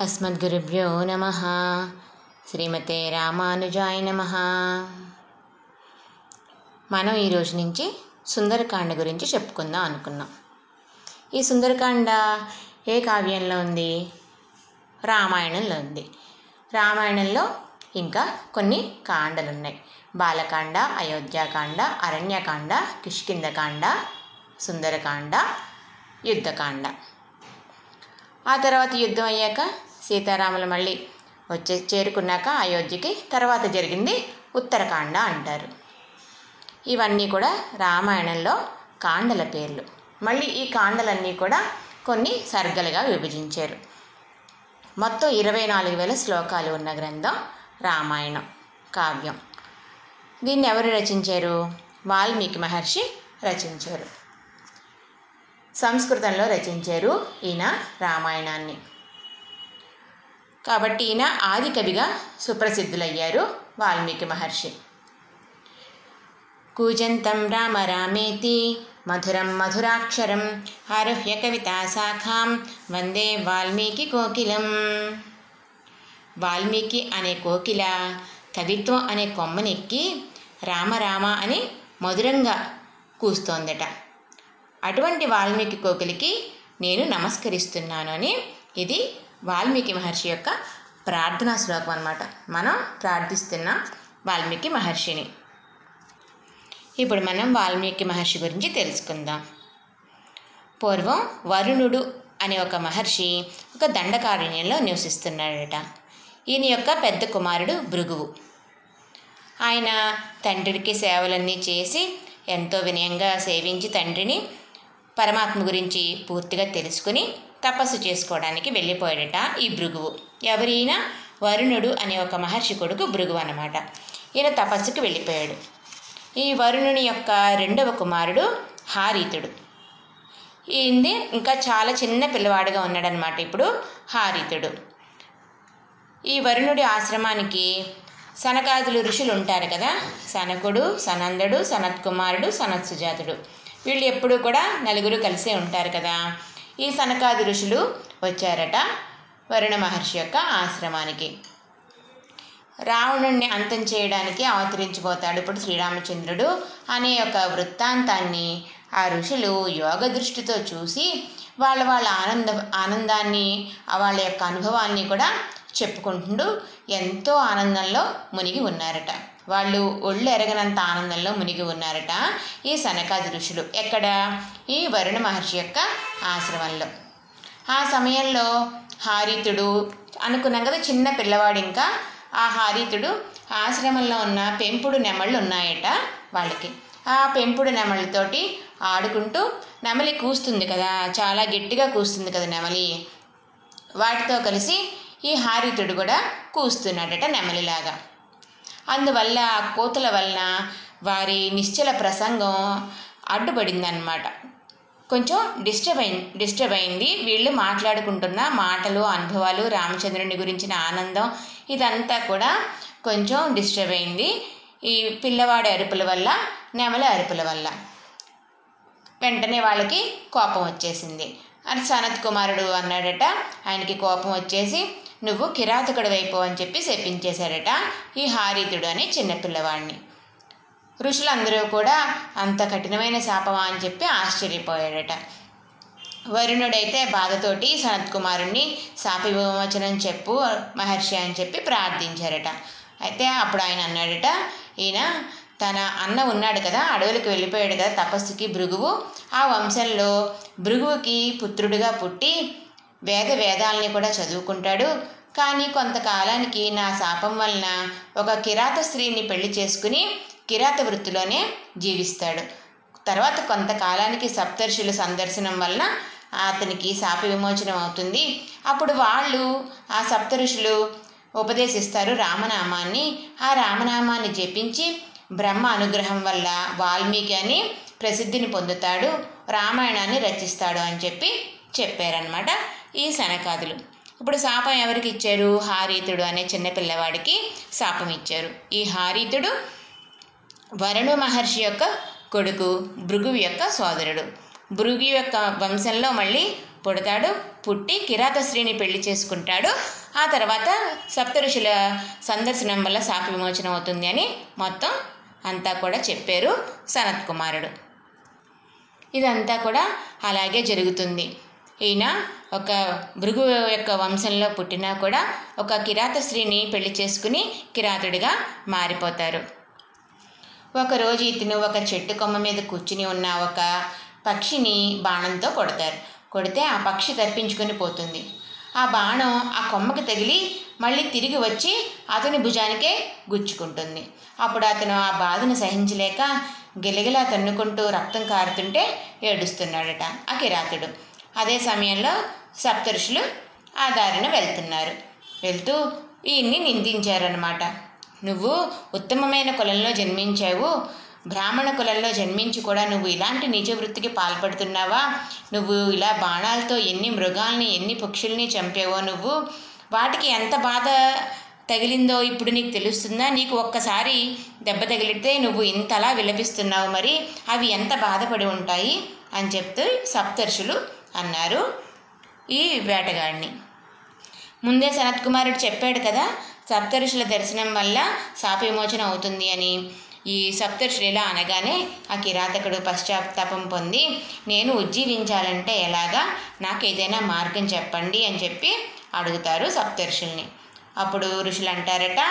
అస్మద్గురుభ్యో నమ శ్రీమతే రామానుజాయ నమ మనం ఈరోజు నుంచి సుందరకాండ గురించి చెప్పుకుందాం అనుకున్నాం. ఈ సుందరకాండ ఏ కావ్యంలో ఉంది? రామాయణంలో ఉంది. రామాయణంలో ఇంకా కొన్ని కాండలు ఉన్నాయి బాలకాండ అయోధ్యాకాండ అరణ్యకాండ కిష్కిందకాండ సుందరకాండ యుద్ధకాండ. ఆ తర్వాత యుద్ధం అయ్యాక సీతారాములు మళ్ళీ వచ్చే చేరుకున్నాక అయోధ్యకి తర్వాత జరిగింది ఉత్తరకాండ అంటారు. ఇవన్నీ కూడా రామాయణంలో కాండల పేర్లు. మళ్ళీ ఈ కాండలన్నీ కూడా కొన్ని సర్గలుగా విభజించారు. మొత్తం ఇరవై నాలుగు వేల శ్లోకాలు ఉన్న గ్రంథం రామాయణం కావ్యం. దీన్ని ఎవరు రచించారు? వాల్మీకి మహర్షి రచించారు. సంస్కృతంలో రచించారు ఈయన రామాయణాన్ని. కాబట్టి ఈయన ఆది కవిగా సుప్రసిద్ధులయ్యారు వాల్మీకి మహర్షి. కూజంతం రామ రామేతి మధురం మధురాక్షరం ఆరుహ్య కవితా శాఖాం వందే వాల్మీకి కోకిలం. వాల్మీకి అనే కోకిల కవిత్వం అనే కొమ్మనెక్కి రామరామ అని మధురంగా కూస్తోందట. అటువంటి వాల్మీకి కోకిలికి నేను నమస్కరిస్తున్నాను అని ఇది వాల్మీకి మహర్షి యొక్క ప్రార్థనా శ్లోకం అనమాట మనం ప్రార్థిస్తున్న వాల్మీకి మహర్షిని. ఇప్పుడు మనం వాల్మీకి మహర్షి గురించి తెలుసుకుందాం. పూర్వం వరుణుడు అనే ఒక మహర్షి ఒక దండకారణ్యంలో నివసిస్తున్నాడట. ఈయన యొక్క పెద్ద కుమారుడు భృగువు. ఆయన తండ్రికి సేవలన్నీ చేసి ఎంతో వినయంగా సేవించి తండ్రిని పరమాత్మ గురించి పూర్తిగా తెలుసుకుని తపస్సు చేసుకోవడానికి వెళ్ళిపోయాడట ఈ భృగువు. ఎవరైనా వరుణుడు అనే ఒక మహర్షి కొడుకు భృగువు అనమాట ఈయన తపస్సుకి వెళ్ళిపోయాడు. ఈ వరుణుని యొక్క రెండవ కుమారుడు హారీతుడు. ఈయనది ఇంకా చాలా చిన్న పిల్లవాడుగా ఉన్నాడనమాట ఇప్పుడు హారీతుడు. ఈ వరుణుడి ఆశ్రమానికి సనకాదులు ఋషులు ఉంటారు కదా. సనకుడు సనందుడు సనత్కుమారుడు సనత్ సుజాతుడు వీళ్ళు ఎప్పుడూ కూడా నలుగురు కలిసే ఉంటారు కదా. ఈ సనకాది ఋషులు వచ్చారట వరుణ మహర్షి యొక్క ఆశ్రమానికి. రావణుణ్ణి అంతం చేయడానికి అవతరించిపోతాడు ఇప్పుడు శ్రీరామచంద్రుడు అనే ఒక వృత్తాంతాన్ని ఆ ఋషులు యోగ దృష్టితో చూసి వాళ్ళ వాళ్ళ ఆనంద ఆనందాన్ని వాళ్ళ యొక్క అనుభవాన్ని కూడా చెప్పుకుంటూ ఎంతో ఆనందంలో మునిగి ఉన్నారట. వాళ్ళు ఒళ్ళు ఎరగనంత ఆనందంలో మునిగి ఉన్నారట ఈ సనకాది ఋషులు ఎక్కడ? ఈ వరుణ మహర్షి యొక్క ఆశ్రమంలో. ఆ సమయంలో హారితుడు అనుకున్నాం కదా చిన్న పిల్లవాడు ఇంకా. ఆ హారితుడు ఆశ్రమంలో ఉన్న పెంపుడు నెమళ్ళు ఉన్నాయట వాళ్ళకి. ఆ పెంపుడు నెమళ్ళతోటి ఆడుకుంటూ నెమలి కూస్తుంది కదా. చాలా గట్టిగా కూస్తుంది కదా నెమలి. వాటితో కలిసి ఈ హారితుడు కూడా కూస్తున్నాడట నెమలిలాగా. అందువల్ల కోతుల వలన వారి నిశ్చల ప్రసంగం అడ్డుపడిందనమాట కొంచెం డిస్టర్బ్ అయి డిస్టర్బ్ అయింది. వీళ్ళు మాట్లాడుకుంటున్న మాటలు అనుభవాలు రామచంద్రుని గురించిన ఆనందం ఇదంతా కూడా కొంచెం డిస్టర్బ్ అయింది. ఈ పిల్లవాడి అరుపుల వల్ల నెమల అరుపుల వల్ల. వెంటనే వాళ్ళకి కోపం వచ్చేసింది. అని సనత్ కుమారుడు అన్నాడట. ఆయనకి కోపం వచ్చేసి నువ్వు కిరాతకుడు అని చెప్పి శపించేశాడట ఈ హారీతుడు అని చిన్నపిల్లవాడిని ఋషులందరూ కూడా అంత కఠినమైన శాపమా అని చెప్పి ఆశ్చర్యపోయాడట వరుణుడైతే బాధతోటి సనత్ కుమారుణ్ణి శాప విమోచనం చెప్పు మహర్షి అని చెప్పి ప్రార్థించారట. అయితే అప్పుడు ఆయన అన్నాడట ఈయన తన అన్న ఉన్నాడు కదా అడవులకు వెళ్ళిపోయాడు కదా తపస్సుకి భృగువు. ఆ వంశంలో భృగువుకి పుత్రుడిగా పుట్టి వేద వేదాలని కూడా చదువుకుంటాడు. కానీ కొంతకాలానికి నా శాపం వలన ఒక కిరాత స్త్రీని పెళ్ళి చేసుకుని కిరాత వృత్తిలోనే జీవిస్తాడు. తర్వాత కొంతకాలానికి సప్తర్షుల సందర్శనం వలన అతనికి శాప విమోచనం అవుతుంది. అప్పుడు వాళ్ళు ఆ సప్త ఋషులు ఉపదేశిస్తారు రామనామాన్ని. ఆ రామనామాన్ని జపించి బ్రహ్మ అనుగ్రహం వల్ల వాల్మీకి అని ప్రసిద్ధిని పొందుతాడు. రామాయణాన్ని రచిస్తాడు అని చెప్పి చెప్పారనమాట ఈ శనకాదులు. ఇప్పుడు శాపం ఎవరికి ఇచ్చారు? హారీతుడు అనే చిన్న పిల్లవాడికి శాపం ఇచ్చారు. ఈ హారీతుడు వరుణ మహర్షి యొక్క కొడుకు భృగు యొక్క సోదరుడు. భృగు యొక్క వంశంలో మళ్ళీ పుడతాడు పుట్టి కిరాతశ్రీని పెళ్ళి చేసుకుంటాడు. ఆ తర్వాత సప్తఋషుల సందర్శనం వల్ల శాప విమోచనం అవుతుంది అని మొత్తం అంతా కూడా చెప్పారు సనత్ కుమారుడు ఇదంతా కూడా అలాగే జరుగుతుంది. ఈయన ఒక భృగు యొక్క వంశంలో పుట్టినా కూడా ఒక కిరాత స్త్రీని పెళ్ళి చేసుకుని కిరాతుడిగా మారిపోతారు. ఒకరోజు ఇతను ఒక చెట్టు కొమ్మ మీద కూర్చుని ఉన్న ఒక పక్షిని బాణంతో కొడతారు. కొడితే ఆ పక్షి తప్పించుకొని పోతుంది. ఆ బాణం ఆ కొమ్మకి తగిలి మళ్ళీ తిరిగి వచ్చి అతని భుజానికే గుచ్చుకుంటుంది. అప్పుడు అతను ఆ బాధను సహించలేక గిలగిలా తన్నుకుంటూ రక్తం కారుతుంటే ఏడుస్తున్నాడట ఆ కిరాతుడు. అదే సమయంలో సప్తఋషులు ఆ దారిన వెళ్తున్నారు. వెళ్తూ ఈయన్ని నిందించారనమాట నువ్వు ఉత్తమమైన కులంలో జన్మించావు. బ్రాహ్మణ కులంలో జన్మించి కూడా నువ్వు ఇలాంటి నిజ వృత్తికి పాల్పడుతున్నావా? నువ్వు ఇలా బాణాలతో ఎన్ని మృగాల్ని ఎన్ని పక్షుల్ని చంపావో నువ్వు? వాటికి ఎంత బాధ తగిలిందో ఇప్పుడు నీకు తెలుస్తుందా? నీకు ఒక్కసారి దెబ్బ తగిలితే నువ్వు ఇంతలా విలపిస్తున్నావు మరి? అవి ఎంత బాధపడి ఉంటాయి? అని చెప్తూ సప్తర్షులు అన్నారు ఈ వేటగాడిని. ముందే సనత్ కుమారుడు చెప్పాడు కదా సప్తఋషుల దర్శనం వల్ల శాపవిమోచన అవుతుంది అని. ఈ సప్తఋషులు ఇలా అనగానే ఆ కిరాతకుడు పశ్చాత్తాపం పొంది నేను ఉజ్జీవించాలంటే ఎలాగా? నాకు ఏదైనా మార్గం చెప్పండి అని చెప్పి అడుగుతారు సప్తఋషుల్ని. అప్పుడు ఋషులు అంటారట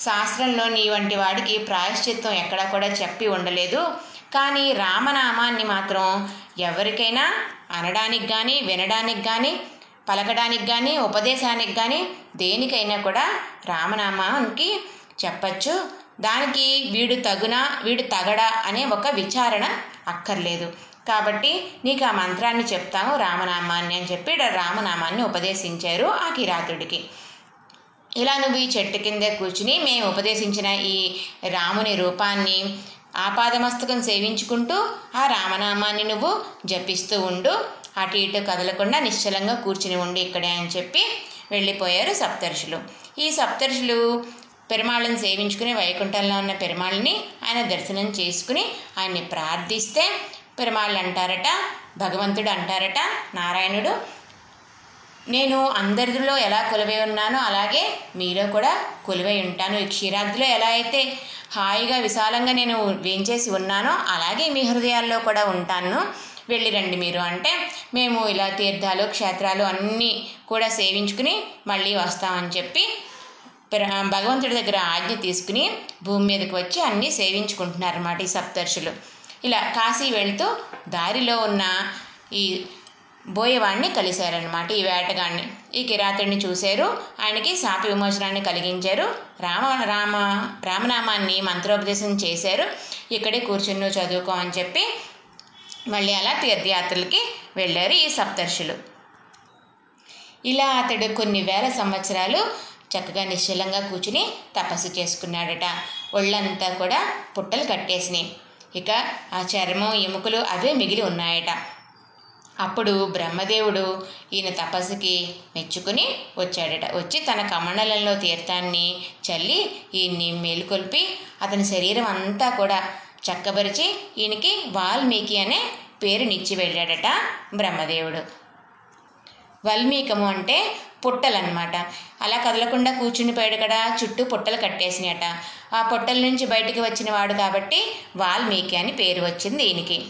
శాస్త్రంలో నీ వంటి వాడికి ప్రాయశ్చిత్తం ఎక్కడా కూడా చెప్పి ఉండలేదు. కానీ రామనామాన్ని మాత్రం ఎవరికైనా అనడానికి కానీ వినడానికి కానీ పలకడానికి కానీ ఉపదేశానికి కానీ దేనికైనా కూడా రామనామానికి చెప్పచ్చు. దానికి వీడు తగునా వీడు తగడా అనే ఒక విచారణ అక్కర్లేదు. కాబట్టి నీకు ఆ మంత్రాన్ని చెప్తాము రామనామాన్ని అని చెప్పి రామనామాన్ని ఉపదేశించారు ఆ కిరాతుడికి. ఇలా నువ్వు ఈ చెట్టు కింద కూర్చుని మేము ఉపదేశించిన ఈ రాముని రూపాన్ని ఆపాదమస్తకం సేవించుకుంటూ ఆ రామనామాన్ని నువ్వు జపిస్తూ ఉండు. అటు ఇటు కదలకుండా నిశ్చలంగా కూర్చుని ఉండి ఇక్కడే అని చెప్పి వెళ్ళిపోయారు సప్తర్షులు. ఈ సప్తర్షులు పెరుమాళ్ళని సేవించుకుని వైకుంఠంలో ఉన్న పెరుమాళ్ళని ఆయన దర్శనం చేసుకుని ఆయన్ని ప్రార్థిస్తే పెరుమాళ్ళు అంటారట భగవంతుడు అంటారట నారాయణుడు నేను అందరిలో ఎలా కొలువై ఉన్నానో అలాగే మీలో కూడా కొలువై ఉంటాను. ఈ క్షీరాబ్దిలో ఎలా అయితే హాయిగా విశాలంగా నేను వేంచేసి ఉన్నానో. అలాగే మీ హృదయాల్లో కూడా ఉంటాను. వెళ్ళిరండి మీరు. అంటే మేము ఇలా తీర్థాలు క్షేత్రాలు అన్నీ కూడా సేవించుకుని మళ్ళీ వస్తామని చెప్పి భగవంతుడి దగ్గర ఆజ్ఞ తీసుకుని భూమి మీదకి వచ్చి అన్నీ సేవించుకుంటున్నారన్నమాట ఈ సప్తర్షులు. ఇలా కాశీ వెళ్తూ దారిలో ఉన్న ఈ బోయవాడిని కలిశారనమాట ఈ వేటగాడిని. ఈ కిరాతుడిని చూశారు. ఆయనకి శాప విమోచనాన్ని కలిగించారు. రామ రామ రామనామాన్ని మంత్రోపదేశం చేశారు. ఇక్కడే కూర్చుని చదువుకో అని చెప్పి మళ్ళీ అలా తీర్థయాత్రలకి వెళ్ళారు ఈ సప్తర్షులు. ఇలా అతడు కొన్ని వేల సంవత్సరాలు చక్కగా నిశ్చలంగా కూర్చుని తపస్సు చేసుకున్నాడట. ఒళ్ళంతా కూడా పుట్టలు కట్టేసినాయి. ఇక ఆ చర్మం ఎముకలు అవే మిగిలి ఉన్నాయట. అప్పుడు బ్రహ్మదేవుడు ఈయన తపస్సుకి మెచ్చుకుని వచ్చాడట. వచ్చి తన కమండలంలో తీర్థాన్ని చల్లి ఈయన్ని మేలుకొల్పి అతని శరీరం అంతా కూడా చక్కబరిచి ఈయనకి వాల్మీకి అనే పేరునిచ్చి వెళ్ళాడట బ్రహ్మదేవుడు. వల్మీకము అంటే పుట్టలన్నమాట. అలా కదలకుండా కూర్చునిపోయాడు కదా చుట్టూ పుట్టలు కట్టేసినాయట. ఆ పుట్టల నుంచి బయటికి వచ్చిన వాడు కాబట్టి వాల్మీకి అని పేరు వచ్చింది ఈయనకి.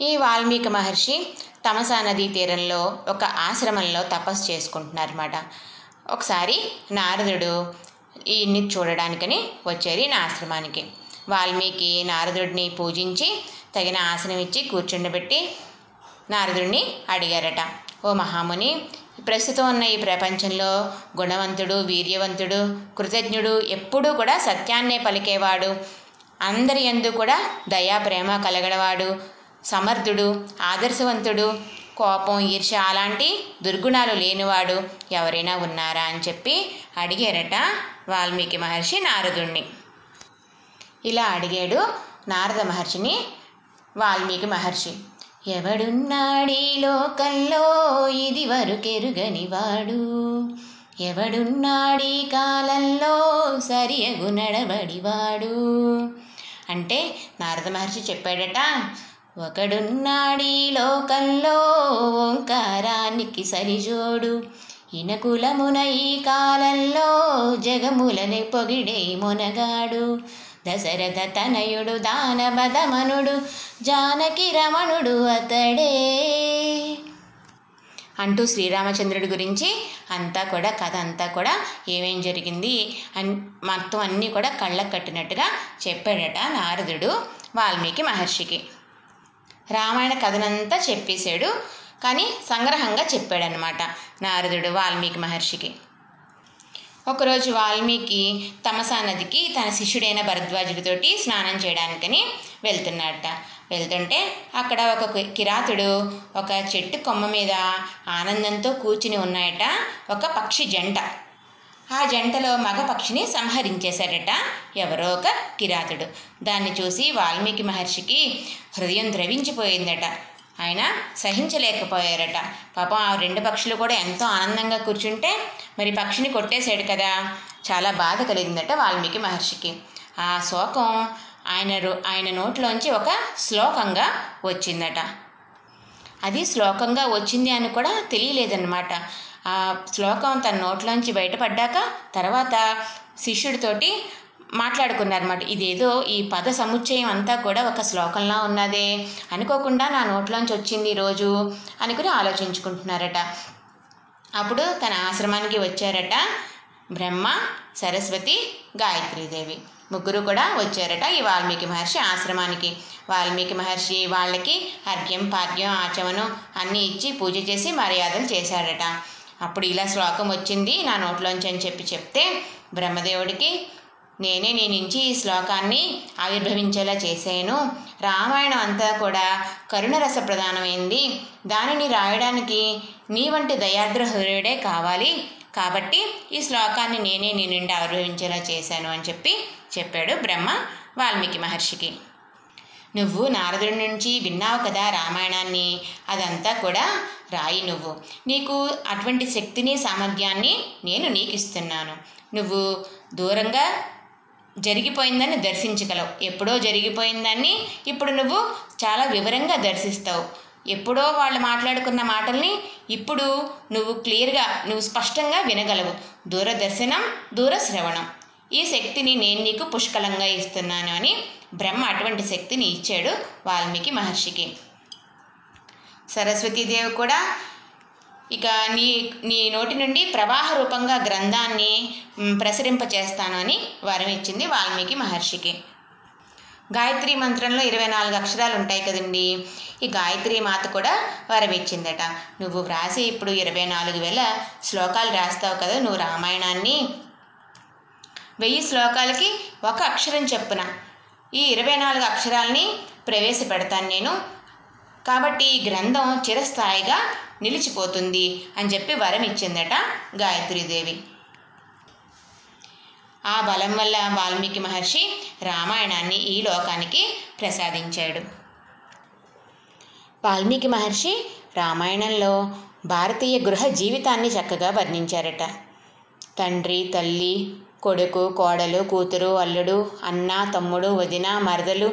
ఈ వాల్మీకి మహర్షి తమసా నదీ తీరంలో ఒక ఆశ్రమంలో తపస్సు చేసుకుంటున్నారన్నమాట. ఒకసారి నారదుడు ఈయన్ని చూడడానికని వచ్చారు ఈయన ఆశ్రమానికి. వాల్మీకి నారదుడిని పూజించి తగిన ఆసనం ఇచ్చి కూర్చుండబెట్టి నారదుడిని అడిగారట. ఓ మహాముని ప్రస్తుతం ఉన్న ఈ ప్రపంచంలో గుణవంతుడు వీర్యవంతుడు కృతజ్ఞుడు ఎప్పుడూ కూడా సత్యాన్నే పలికేవాడు. అందరి ఎందు కూడా దయా ప్రేమ కలగడవాడు. సమర్థుడు ఆదర్శవంతుడు కోపం ఈర్ష అలాంటి దుర్గుణాలు లేనివాడు ఎవరైనా ఉన్నారా అని చెప్పి అడిగారట వాల్మీకి మహర్షి నారదుణ్ణి. ఇలా అడిగాడు నారద మహర్షిని వాల్మీకి మహర్షి. ఎవడున్నాడీ లోకంలో? ఇది వరకెరుగనివాడు ఎవడున్నాడీ కాలంలో? సరియగు నడబడివాడు అంటే నారద మహర్షి చెప్పాడట ఒకడున్నాడీ లోకంలో ఓంకారానికి సరిజోడు. ఇనకులమున ఈ కాలంలో జగములని పొగిడే మునగాడు. దశరథ తనయుడు దానవదమనుడు జానకి రమణుడు అతడే. అంటూ శ్రీరామచంద్రుడి గురించి అంతా కూడా కథ అంతా కూడా ఏమేం జరిగింది అన్ మొత్తం అన్నీ కూడా కళ్ళకు కట్టినట్టుగా చెప్పాడట నారదుడు వాల్మీకి మహర్షికి. రామాయణ కథనంతా చెప్పేశాడు. కానీ సంగ్రహంగా చెప్పాడనమాట నారదుడు వాల్మీకి మహర్షికి. ఒకరోజు వాల్మీకి తమసా నదికి తన శిష్యుడైన భరద్వాజుడితోటి స్నానం చేయడానికని వెళ్తున్నాడట. వెళ్తుంటే అక్కడ ఒక కి- కిరాతుడు ఒక చెట్టు కొమ్మ మీద ఆనందంతో కూర్చుని ఉన్నాయట. ఒక పక్షి జంట. ఆ జంటలో మగ పక్షిని సంహరించేశాడట ఎవరో ఒక కిరాతుడు. దాన్ని చూసి వాల్మీకి మహర్షికి హృదయం ద్రవించిపోయిందట. ఆయన సహించలేకపోయారట. పాపం ఆ రెండు పక్షులు కూడా ఎంతో ఆనందంగా కూర్చుంటే మరి పక్షిని కొట్టేశాడు కదా. చాలా బాధ కలిగిందట వాల్మీకి మహర్షికి. ఆ శోకం ఆయన రో- ఆయన నోట్లోంచి ఒక శ్లోకంగా వచ్చిందట. అది శ్లోకంగా వచ్చింది అని కూడా తెలియలేదన్నమాట. ఆ శ్లోకం తన నోట్లోంచి బయటపడ్డాక తర్వాత శిష్యుడితోటి మాట్లాడుకున్నారన్నమాట. ఇదేదో ఈ పద సముచ్చయం అంతా కూడా ఒక శ్లోకంలా ఉన్నదే. అనుకోకుండా నా నోట్లోంచి వచ్చింది ఈరోజు అనుకుని ఆలోచించుకుంటున్నారట. అప్పుడు తన ఆశ్రమానికి వచ్చారట బ్రహ్మ సరస్వతి గాయత్రీదేవి. ముగ్గురు కూడా వచ్చారట ఈ వాల్మీకి మహర్షి ఆశ్రమానికి. వాల్మీకి మహర్షి వాళ్ళకి అర్ఘ్యం పాద్యం ఆచమనం అన్నీ ఇచ్చి పూజ చేసి మర్యాదలు చేశాడట అప్పుడు ఇలా శ్లోకం వచ్చింది నా నోట్లోంచి అని చెప్పి చెప్తే బ్రహ్మదేవుడికి నేనే నీ నుంచి ఈ శ్లోకాన్ని ఆవిర్భవించేలా చేశాను. రామాయణం అంతా కూడా కరుణరస ప్రధానమైంది. దానిని రాయడానికి నీ వంటి దయాద్ర హృదయుడే కావాలి. కాబట్టి ఈ శ్లోకాన్ని నేనే నీ నుండి ఆవిర్భవించేలా చేశాను అని చెప్పి చెప్పాడు బ్రహ్మ వాల్మీకి మహర్షికి. నువ్వు నారదుడి నుంచి విన్నావు కదా రామాయణాన్ని. అదంతా కూడా రాయి నువ్వు. నీకు అటువంటి శక్తిని సామర్థ్యాన్ని నేను నీకు ఇస్తున్నాను నువ్వు దూరంగా జరిగిపోయిందని దర్శించగలవు. ఎప్పుడో జరిగిపోయిందాన్ని ఇప్పుడు నువ్వు చాలా వివరంగా దర్శిస్తావు. ఎప్పుడో వాళ్ళు మాట్లాడుకున్న మాటల్ని ఇప్పుడు నువ్వు క్లియర్గా నువ్వు స్పష్టంగా వినగలవు. దూరదర్శనం దూరశ్రవణం. ఈ శక్తిని నేను నీకు పుష్కలంగా ఇస్తున్నాను అని బ్రహ్మ అటువంటి శక్తిని ఇచ్చాడు వాల్మీకి మహర్షికి. సరస్వతీదేవి కూడా ఇక నీ నీ నోటి నుండి ప్రవాహ రూపంగా గ్రంథాన్ని ప్రసరింపచేస్తాను అని వరం ఇచ్చింది వాల్మీకి మహర్షికి. గాయత్రి మంత్రంలో ఇరవై నాలుగు అక్షరాలు ఉంటాయి కదండి ఈ గాయత్రి మాత కూడా వరం ఇచ్చిందట. నువ్వు వ్రాసి ఇప్పుడు ఇరవై నాలుగు వేల శ్లోకాలు రాస్తావు కదా నువ్వు రామాయణాన్ని వెయ్యి శ్లోకాలకి ఒక అక్షరం చెప్పున ఈ ఇరవై నాలుగు అక్షరాల్ని ప్రవేశపెడతాను నేను. కాబట్టి ఈ గ్రంథం చిరస్థాయిగా నిలిచిపోతుంది అని చెప్పి వరం ఇచ్చిందట గాయత్రీదేవి ఆ బలం వల్ల వాల్మీకి మహర్షి రామాయణాన్ని ఈ లోకానికి ప్రసాదించాడు. వాల్మీకి మహర్షి రామాయణంలో భారతీయ గృహ జీవితాన్ని చక్కగా వర్ణించారట. తండ్రి తల్లి కొడుకు కోడలు కూతురు అల్లుడు అన్న తమ్ముడు వదిన మరదలు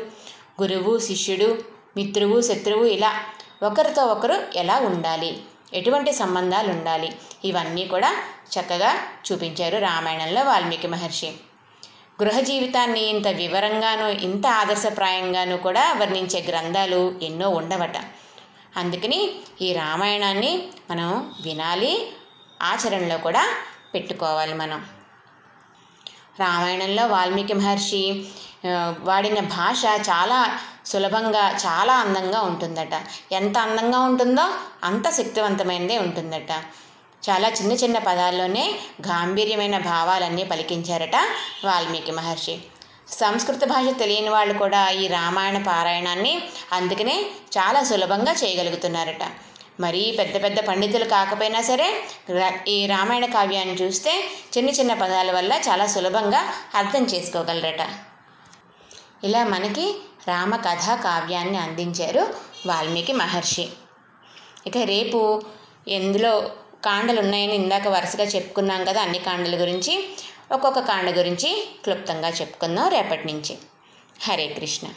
గురువు శిష్యుడు మిత్రువు శత్రువు ఇలా ఒకరితో ఒకరు ఎలా ఉండాలి? ఎటువంటి సంబంధాలు ఉండాలి ఇవన్నీ కూడా చక్కగా చూపించారు రామాయణంలో వాల్మీకి మహర్షి. గృహ జీవితాన్ని ఇంత వివరంగాను ఇంత ఆదర్శప్రాయంగాను కూడా వర్ణించే గ్రంథాలు ఎన్నో ఉండవట. అందుకని ఈ రామాయణాన్ని మనం వినాలి ఆచరణలో కూడా పెట్టుకోవాలి మనం. రామాయణంలో వాల్మీకి మహర్షి వాడిన భాష చాలా సులభంగా చాలా అందంగా ఉంటుందట. ఎంత అందంగా ఉంటుందో అంత శక్తివంతమైనదే ఉంటుందట. చాలా చిన్న చిన్న పదాల్లోనే గాంభీర్యమైన భావాలన్నీ పలికించారట వాల్మీకి మహర్షి. సంస్కృత భాష తెలియని వాళ్ళు కూడా ఈ రామాయణ పారాయణాన్ని అందుకనే చాలా సులభంగా చేయగలుగుతున్నారట. మరీ పెద్ద పెద్ద పండితులు కాకపోయినా సరే రా- ఈ రామాయణ కావ్యాన్ని చూస్తే చిన్న చిన్న పదాల వల్ల చాలా సులభంగా అర్థం చేసుకోగలరట. ఇలా మనకి రామకథా కావ్యాన్ని అందించారు వాల్మీకి మహర్షి. ఇక రేపు ఎందులో కాండలు ఉన్నాయని ఇందాక వరుసగా చెప్పుకున్నాం కదా అన్ని కాండల గురించి ఒక్కొక్క కాండ గురించి క్లుప్తంగా చెప్పుకుందాం రేపటి నుంచి. హరే కృష్ణ.